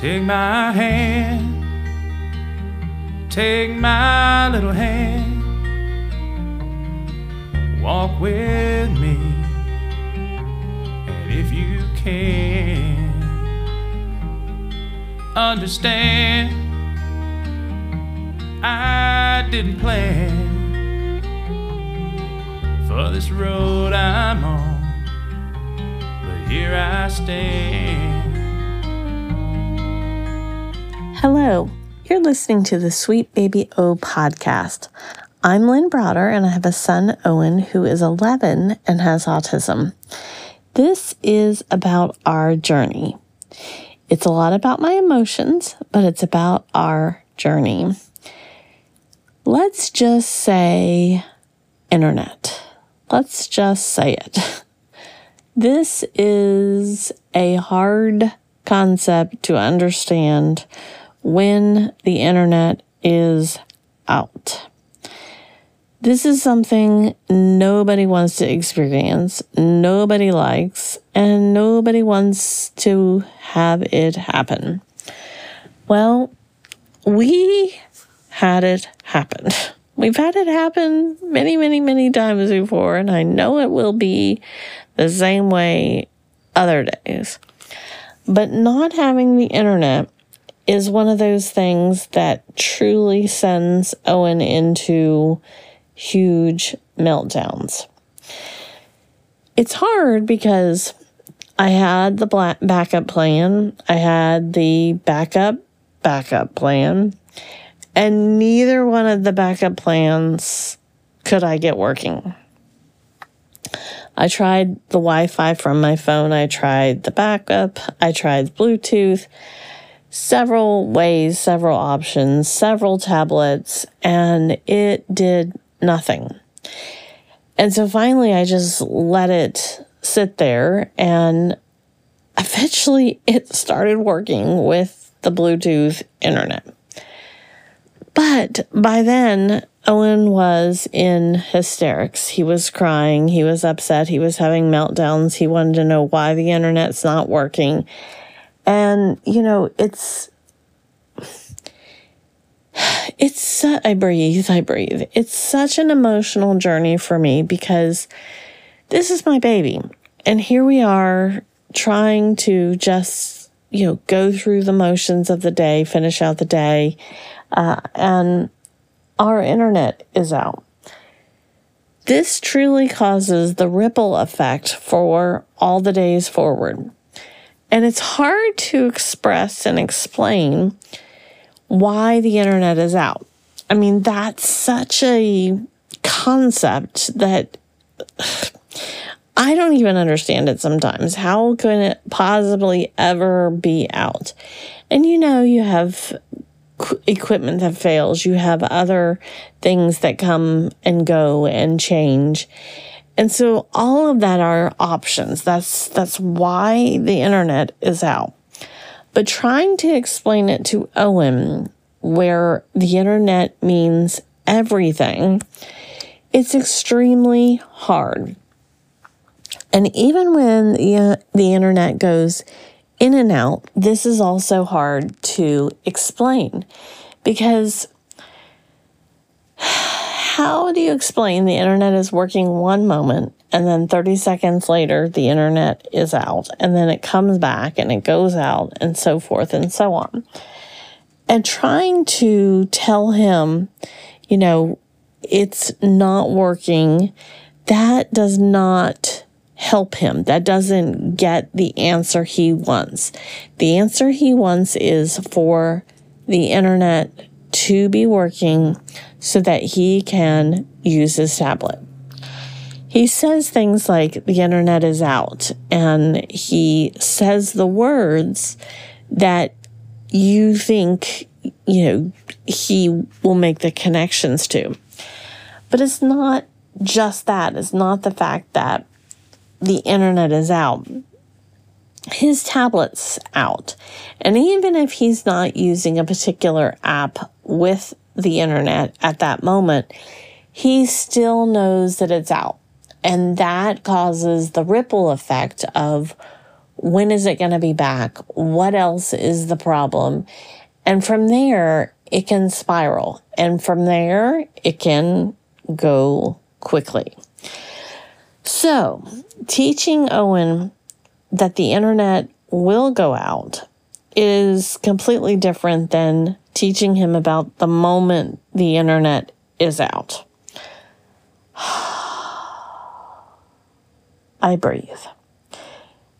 Take my hand, take my little hand, walk with me, and if you can, understand. I didn't plan for this road I'm on, but here I stand. Hello, you're listening to the Sweet Baby O podcast. I'm Lynn Browder, and I have a son, Owen, who is 11 and has autism. This is about our journey. It's a lot about my emotions, but it's about our journey. Let's just say internet. Let's just say it. This is a hard concept to understand when the internet is out. This is something nobody wants to experience, nobody likes, and nobody wants to have it happen. Well, we had it happen. We've had it happen many, many, many times before, and I know it will be the same way other days. But not having the internet is one of those things that truly sends Owen into huge meltdowns. It's hard because I had the backup plan, I had the backup backup plan, and neither one of the backup plans could I get working. I tried the Wi Fi from my phone, I tried the backup, I tried Bluetooth, several ways, several options, several tablets, and it did nothing. And so finally, I just let it sit there, and eventually it started working with the Bluetooth internet. But by then, Owen was in hysterics. He was crying. He was upset. He was having meltdowns. He wanted to know why the internet's not working. And, you know, it's, it's, su- I breathe, I breathe. It's such an emotional journey for me because this is my baby. And here we are trying to just, you know, go through the motions of the day, finish out the day. Uh, and our internet is out. This truly causes the ripple effect for all the days forward. And it's hard to express and explain why the internet is out. I mean, that's such a concept that I don't even understand it sometimes. How can it possibly ever be out? And you know, you have equipment that fails, you have other things that come and go and change. And so all of that are options. That's that's why the internet is out. But trying to explain it to Owen where the internet means everything, it's extremely hard. And even when the, the internet goes in and out, this is also hard to explain because how do you explain the internet is working one moment and then 30 seconds later the internet is out and then it comes back and it goes out and so forth and so on? And trying to tell him, you know, it's not working, that does not help him. That doesn't get the answer he wants. The answer he wants is for the internet to be working so that he can use his tablet. He says things like the internet is out, and he says the words that you think, you know, he will make the connections to. But it's not just that. It's not the fact that the internet is out. His tablet's out. And even if he's not using a particular app with the internet at that moment, he still knows that it's out. And that causes the ripple effect of When is it going to be back? What else is the problem? And from there, it can spiral. And from there, it can go quickly. So, teaching Owen that the internet will go out is completely different than teaching him about the moment the internet is out. I breathe.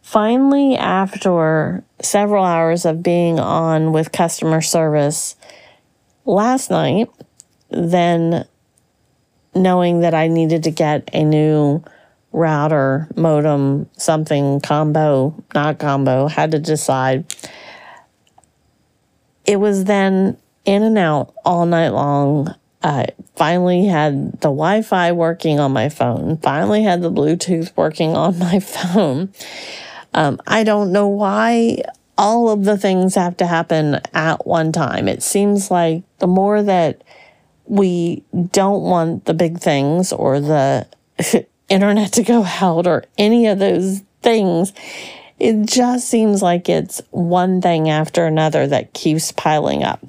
Finally, after several hours of being on with customer service last night, then knowing that I needed to get a new router, modem, something combo, not combo, had to decide. It was then in and out all night long. I finally had the Wi Fi working on my phone, finally had the Bluetooth working on my phone. Um, I don't know why all of the things have to happen at one time. It seems like the more that we don't want the big things or the internet to go out or any of those things, it just seems like it's one thing after another that keeps piling up.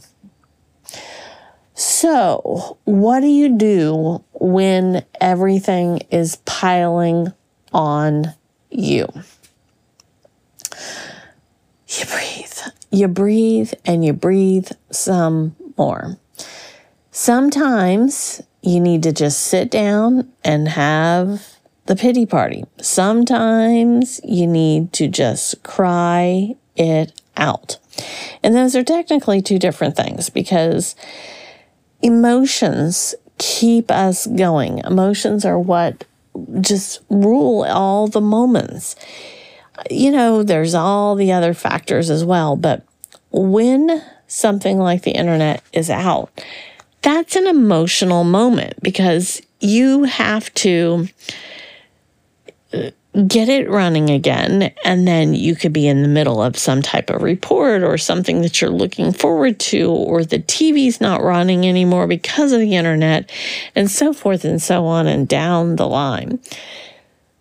So, what do you do when everything is piling on you? You breathe. You breathe and you breathe some more. Sometimes you need to just sit down and have the pity party. Sometimes you need to just cry it out. And those are technically two different things because emotions keep us going. Emotions are what just rule all the moments. You know, there's all the other factors as well, but when something like the internet is out, that's an emotional moment because you have to get it running again. And then you could be in the middle of some type of report or something that you're looking forward to, or the TV's not running anymore because of the internet, and so forth and so on and down the line.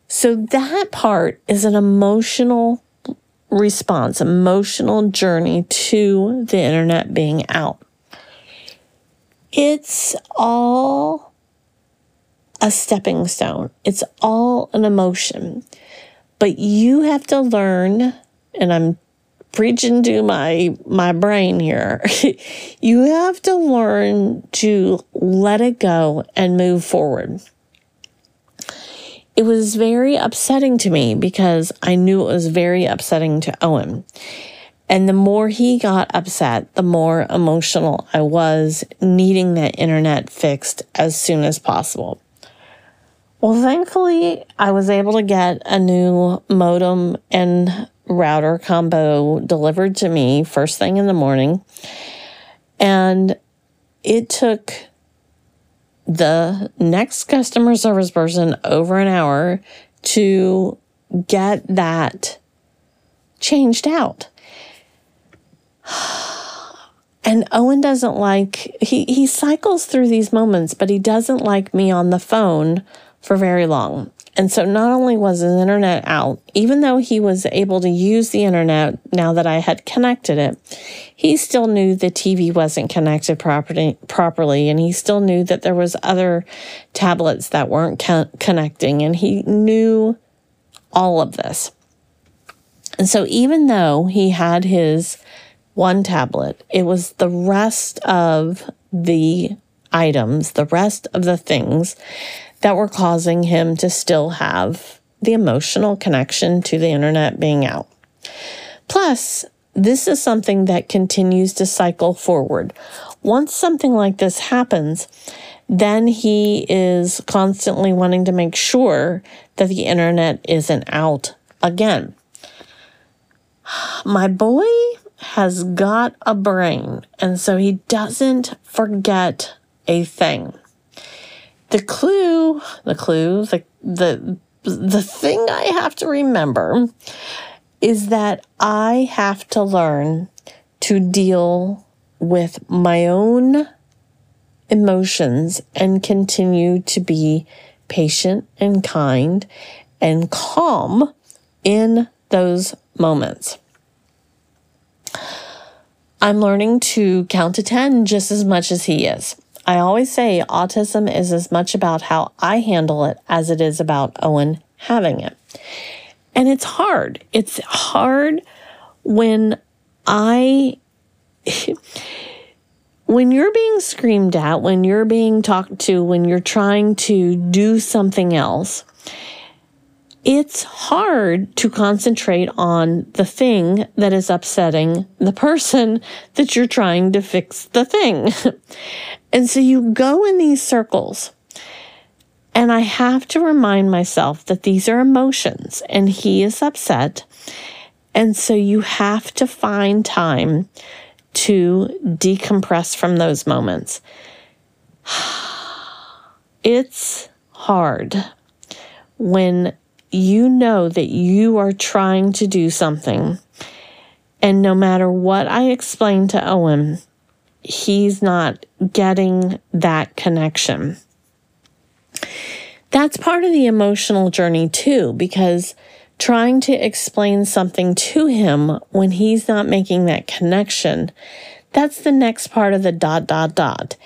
So that part is an emotional response, emotional journey to the internet being out. It's all a stepping stone. It's all an emotion. But you have to learn, and I'm preaching to my my brain here. you have to learn to let it go and move forward. It was very upsetting to me because I knew it was very upsetting to Owen. And the more he got upset, the more emotional I was needing that internet fixed as soon as possible. Well, thankfully, I was able to get a new modem and router combo delivered to me first thing in the morning. And it took the next customer service person over an hour to get that changed out. And Owen doesn't like, he, he cycles through these moments, but he doesn't like me on the phone for very long. And so not only was his internet out, even though he was able to use the internet now that I had connected it, he still knew the TV wasn't connected properly, properly and he still knew that there was other tablets that weren't co- connecting and he knew all of this. And so even though he had his one tablet, it was the rest of the items, the rest of the things that were causing him to still have the emotional connection to the internet being out. Plus, this is something that continues to cycle forward. Once something like this happens, then he is constantly wanting to make sure that the internet isn't out again. My boy has got a brain, and so he doesn't forget a thing the clue, the clue, the the the thing I have to remember is that I have to learn to deal with my own emotions and continue to be patient and kind and calm in those moments. I'm learning to count to 10 just as much as he is. I always say autism is as much about how I handle it as it is about Owen having it. And it's hard. It's hard when I. when you're being screamed at, when you're being talked to, when you're trying to do something else, it's hard to concentrate on the thing that is upsetting the person that you're trying to fix the thing. and so you go in these circles. And I have to remind myself that these are emotions and he is upset. And so you have to find time to decompress from those moments. It's hard when you know that you are trying to do something. And no matter what I explain to Owen, he's not getting that connection. That's part of the emotional journey, too, because trying to explain something to him when he's not making that connection, that's the next part of the dot, dot, dot.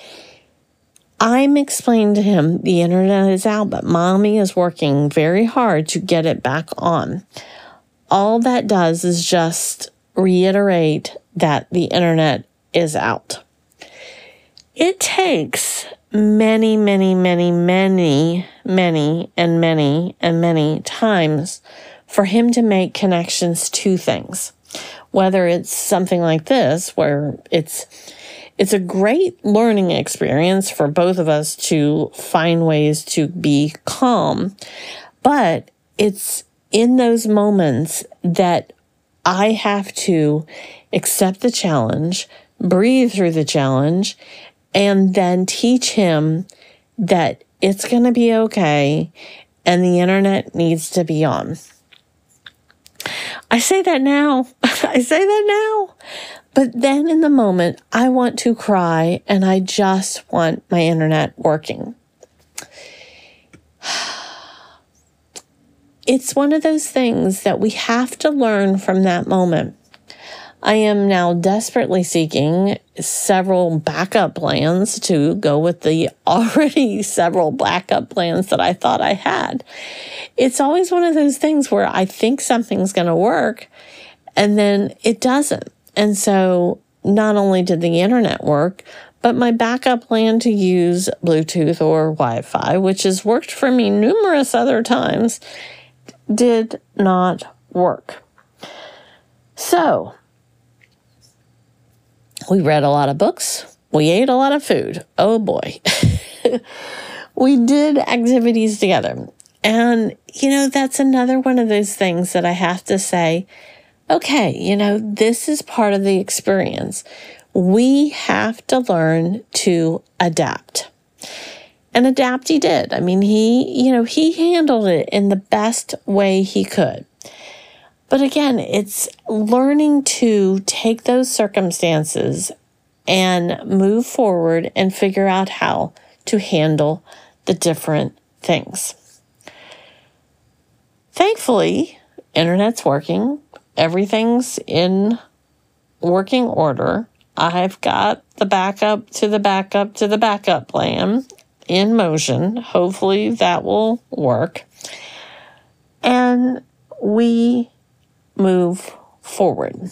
I'm explaining to him the internet is out, but mommy is working very hard to get it back on. All that does is just reiterate that the internet is out. It takes many, many, many, many, many, and many, and many times for him to make connections to things. Whether it's something like this, where it's it's a great learning experience for both of us to find ways to be calm. But it's in those moments that I have to accept the challenge, breathe through the challenge, and then teach him that it's going to be okay and the internet needs to be on. I say that now. I say that now. But then in the moment, I want to cry and I just want my internet working. It's one of those things that we have to learn from that moment. I am now desperately seeking several backup plans to go with the already several backup plans that I thought I had. It's always one of those things where I think something's going to work and then it doesn't. And so not only did the internet work, but my backup plan to use Bluetooth or Wi Fi, which has worked for me numerous other times, did not work. So, we read a lot of books. We ate a lot of food. Oh boy. we did activities together. And, you know, that's another one of those things that I have to say okay, you know, this is part of the experience. We have to learn to adapt. And adapt he did. I mean, he, you know, he handled it in the best way he could. But again, it's learning to take those circumstances and move forward and figure out how to handle the different things. Thankfully, internet's working everything's in working order. I've got the backup to the backup to the backup plan in motion. Hopefully that will work. And we move forward.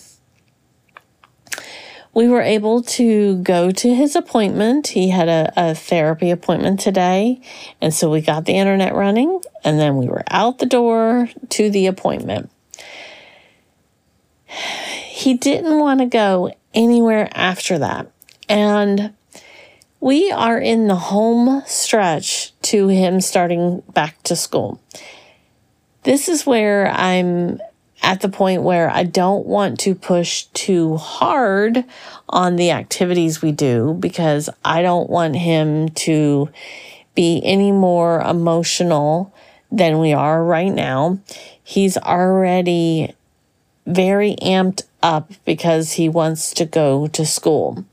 We were able to go to his appointment. He had a, a therapy appointment today. And so we got the internet running and then we were out the door to the appointment he didn't want to go anywhere after that. And we are in the home stretch to him starting back to school. This is where I'm at the point where I don't want to push too hard on the activities we do because I don't want him to be any more emotional than we are right now. He's already very amped up because he wants to go to school.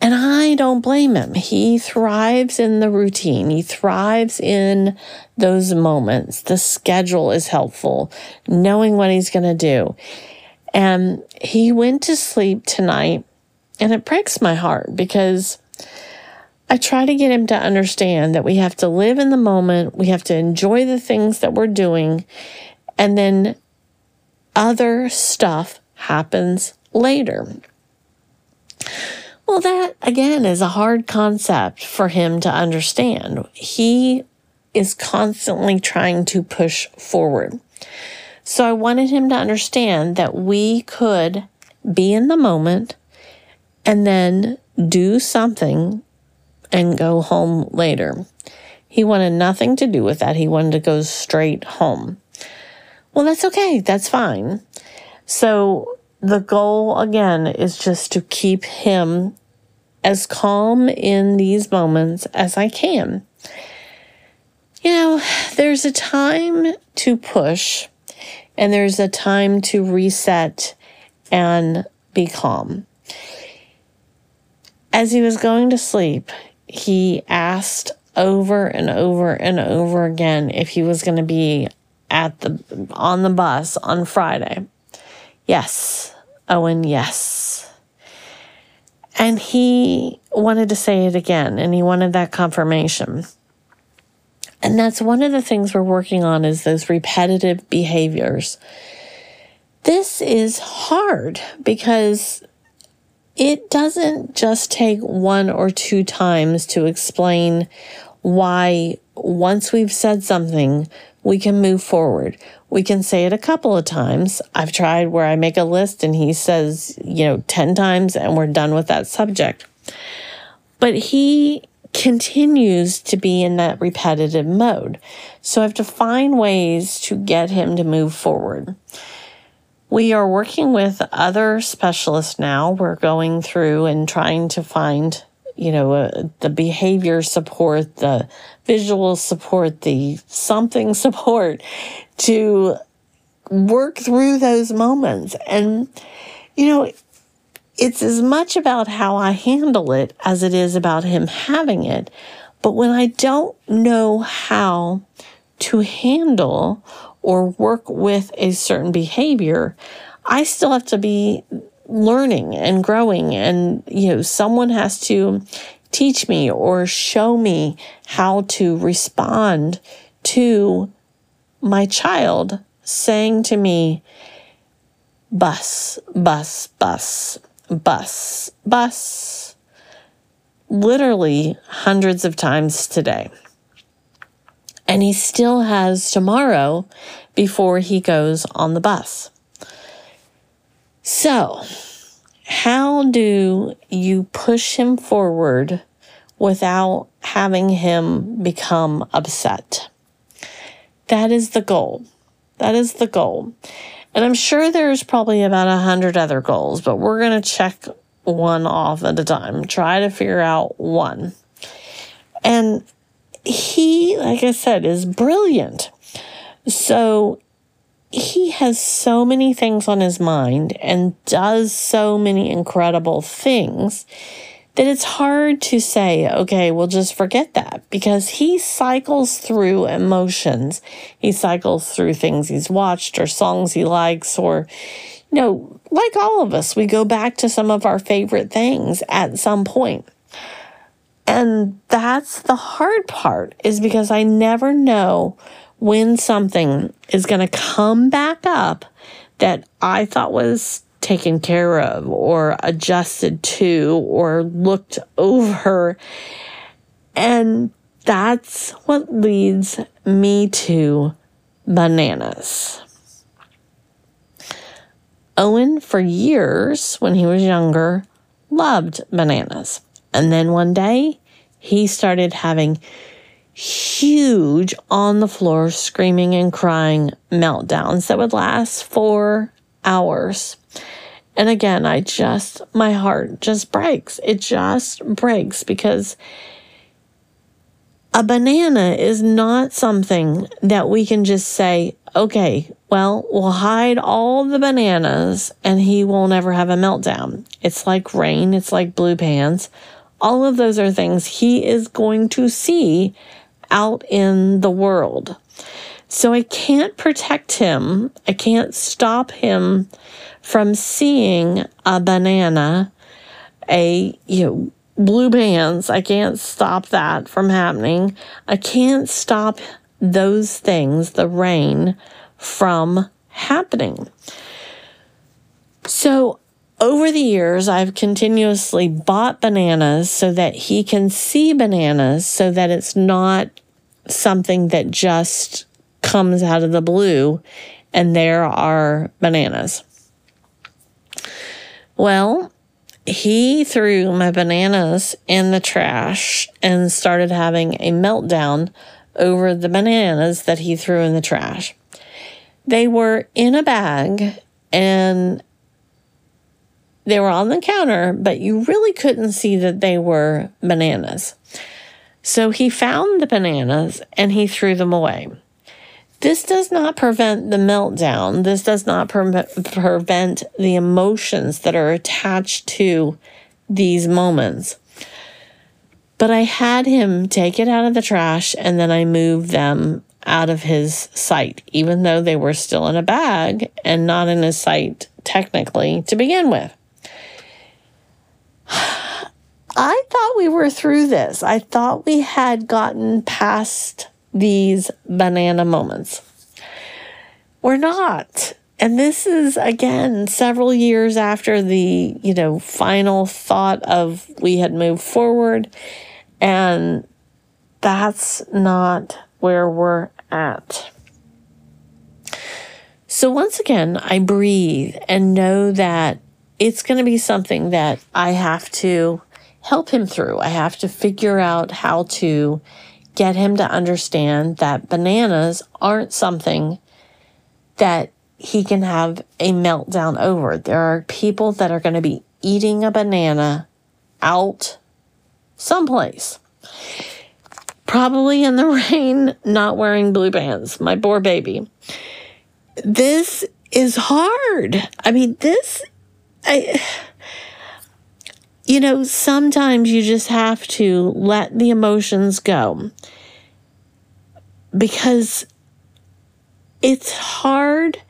And I don't blame him. He thrives in the routine, he thrives in those moments. The schedule is helpful, knowing what he's going to do. And he went to sleep tonight, and it breaks my heart because I try to get him to understand that we have to live in the moment, we have to enjoy the things that we're doing, and then other stuff happens later. Well, that again is a hard concept for him to understand. He is constantly trying to push forward. So I wanted him to understand that we could be in the moment and then do something and go home later. He wanted nothing to do with that. He wanted to go straight home. Well, that's okay. That's fine. So the goal again is just to keep him as calm in these moments as I can. You know, there's a time to push and there's a time to reset and be calm. As he was going to sleep, he asked over and over and over again if he was going to be at the on the bus on Friday. Yes, Owen, yes. And he wanted to say it again and he wanted that confirmation. And that's one of the things we're working on is those repetitive behaviors. This is hard because it doesn't just take one or two times to explain why once we've said something, we can move forward. We can say it a couple of times. I've tried where I make a list and he says, you know, 10 times and we're done with that subject. But he continues to be in that repetitive mode. So I have to find ways to get him to move forward. We are working with other specialists now. We're going through and trying to find, you know, uh, the behavior support, the visual support, the something support to work through those moments. And, you know, it's as much about how I handle it as it is about him having it. But when I don't know how to handle or work with a certain behavior, I still have to be learning and growing. And, you know, someone has to teach me or show me how to respond to my child saying to me, bus, bus, bus, bus, bus, literally hundreds of times today. And he still has tomorrow before he goes on the bus. So, how do you push him forward without having him become upset? That is the goal. That is the goal. And I'm sure there's probably about a hundred other goals, but we're going to check one off at a time, try to figure out one. And he, like I said, is brilliant. So he has so many things on his mind and does so many incredible things that it's hard to say, okay, we'll just forget that because he cycles through emotions. He cycles through things he's watched or songs he likes, or, you know, like all of us, we go back to some of our favorite things at some point. And that's the hard part, is because I never know when something is going to come back up that I thought was taken care of or adjusted to or looked over. And that's what leads me to bananas. Owen, for years when he was younger, loved bananas. And then one day, he started having huge on the floor screaming and crying meltdowns that would last for hours. And again, I just, my heart just breaks. It just breaks because a banana is not something that we can just say, okay, well, we'll hide all the bananas and he will never have a meltdown. It's like rain, it's like blue pants. All of those are things he is going to see out in the world. So I can't protect him. I can't stop him from seeing a banana, a, you know, blue bands. I can't stop that from happening. I can't stop those things, the rain, from happening. So over the years, I've continuously bought bananas so that he can see bananas so that it's not something that just comes out of the blue and there are bananas. Well, he threw my bananas in the trash and started having a meltdown over the bananas that he threw in the trash. They were in a bag and they were on the counter, but you really couldn't see that they were bananas. So he found the bananas and he threw them away. This does not prevent the meltdown. This does not pre- prevent the emotions that are attached to these moments. But I had him take it out of the trash and then I moved them out of his sight, even though they were still in a bag and not in his sight technically to begin with. I thought we were through this. I thought we had gotten past these banana moments. We're not. And this is again several years after the, you know, final thought of we had moved forward and that's not where we're at. So once again, I breathe and know that it's going to be something that I have to help him through. I have to figure out how to get him to understand that bananas aren't something that he can have a meltdown over. There are people that are going to be eating a banana out someplace. Probably in the rain, not wearing blue bands. My poor baby. This is hard. I mean, this, I, you know, sometimes you just have to let the emotions go. Because it's hard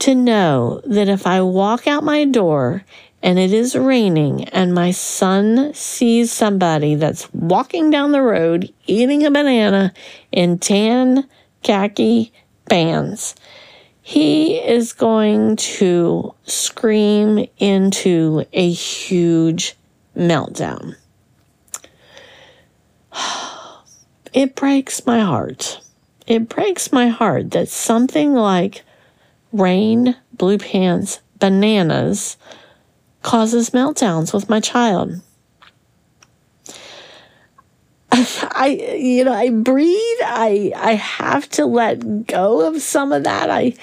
to know that if I walk out my door and it is raining and my son sees somebody that's walking down the road eating a banana in tan khaki bands he is going to scream into a huge meltdown. It breaks my heart. It breaks my heart that something like rain, blue pants, bananas causes meltdowns with my child. I you know I breathe I I have to let go of some of that I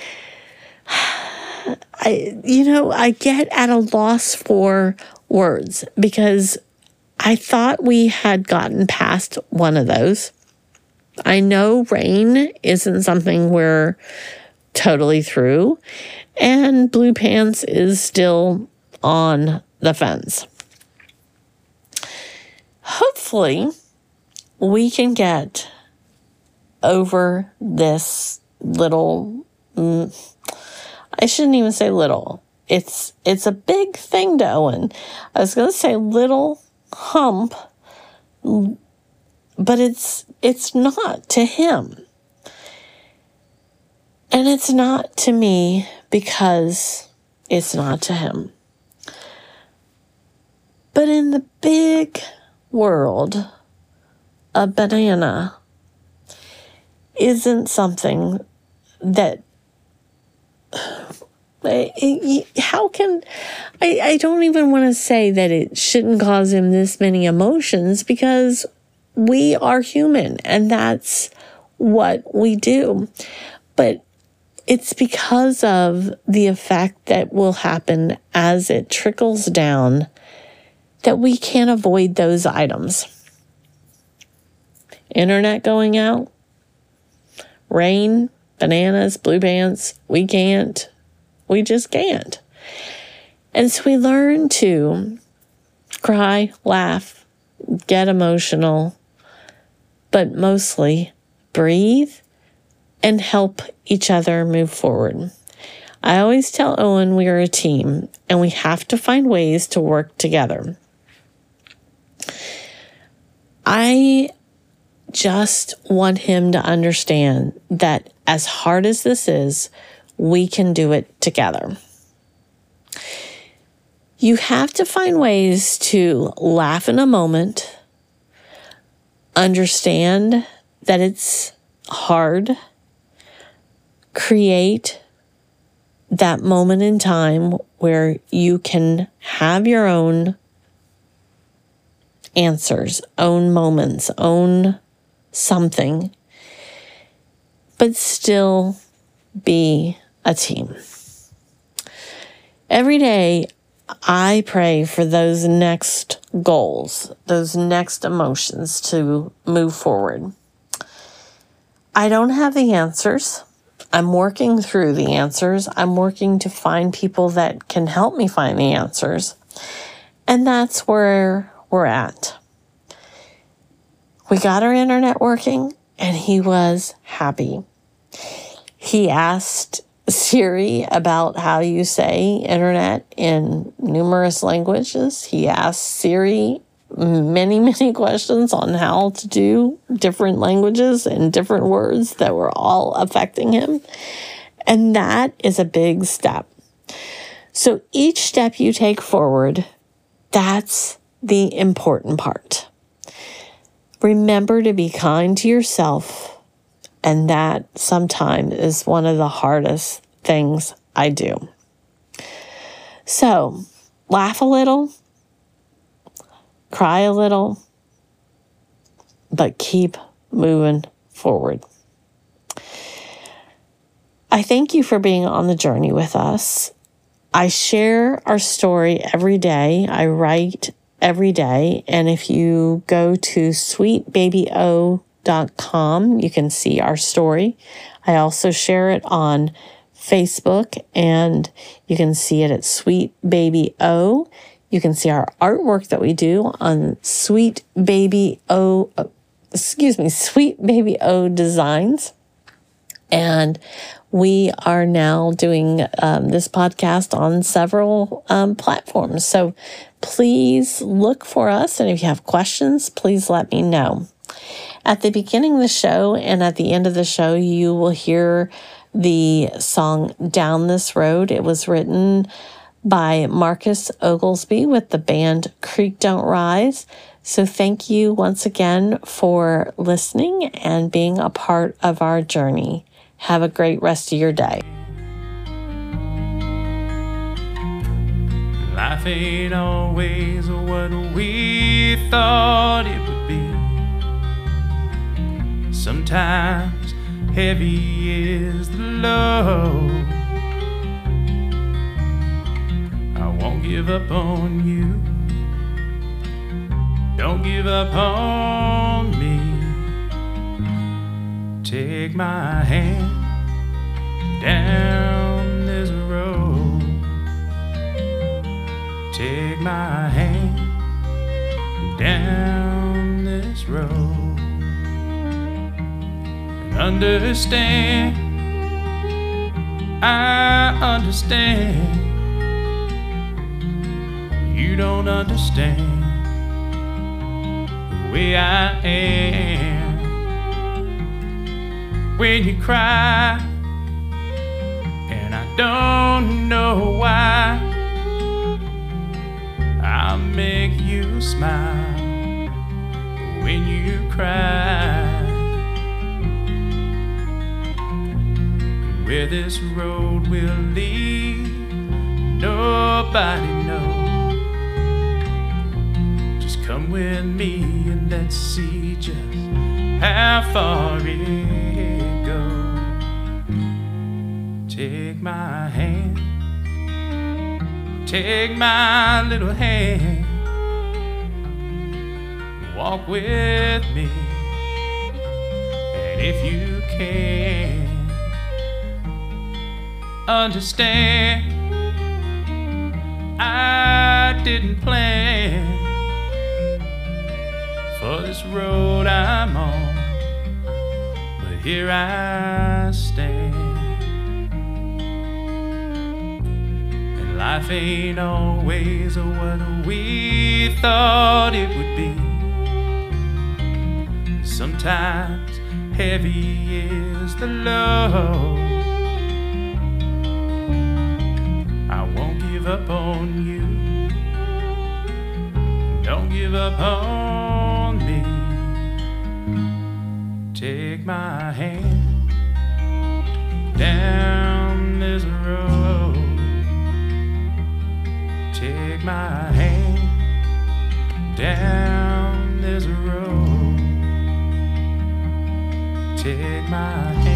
I you know I get at a loss for words because I thought we had gotten past one of those. I know rain isn't something we're totally through and blue pants is still on the fence. Hopefully we can get over this little mm, I shouldn't even say little. It's it's a big thing to Owen. I was going to say little hump but it's it's not to him. And it's not to me because it's not to him. But in the big world a banana isn't something that how can I, I don't even want to say that it shouldn't cause him this many emotions because we are human and that's what we do. But it's because of the effect that will happen as it trickles down that we can't avoid those items internet going out, rain, bananas, blue pants. We can't. We just can't. And so we learn to cry, laugh, get emotional, but mostly breathe and help each other move forward. I always tell Owen we are a team and we have to find ways to work together. I just want him to understand that as hard as this is, we can do it together. You have to find ways to laugh in a moment, understand that it's hard, create that moment in time where you can have your own answers, own moments, own something, but still be a team. Every day, I pray for those next goals, those next emotions to move forward. I don't have the answers. I'm working through the answers. I'm working to find people that can help me find the answers. And that's where we're at. We got our internet working and he was happy. He asked Siri about how you say internet in numerous languages. He asked Siri many, many questions on how to do different languages and different words that were all affecting him. And that is a big step. So each step you take forward, that's the important part. Remember to be kind to yourself, and that sometimes is one of the hardest things I do. So, laugh a little, cry a little, but keep moving forward. I thank you for being on the journey with us. I share our story every day. I write every day. And if you go to sweetbabyo.com, you can see our story. I also share it on Facebook and you can see it at Sweet Baby O. You can see our artwork that we do on Sweet Baby O, excuse me, Sweet Baby O Designs. And we are now doing um, this podcast on several um, platforms. So please look for us. And if you have questions, please let me know. At the beginning of the show and at the end of the show, you will hear the song Down This Road. It was written by Marcus Oglesby with the band Creek Don't Rise. So thank you once again for listening and being a part of our journey. Have a great rest of your day. Life ain't always what we thought it would be. Sometimes heavy is the load. I won't give up on you. Don't give up on me. Take my hand down Take my hand down this road. And understand, I understand you don't understand the way I am. When you cry, and I don't know why, smile when you cry. Where this road will lead, nobody knows. Just come with me and let's see just how far it goes. Take my hand, take my little hand, walk with me. And if you can understand, I didn't plan for this road I'm on. But here I stand. And life ain't always what we thought it would be. Sometimes heavy is the load. I won't give up on you. Don't give up on me. Take my hand down this road. Take my hand down my hand.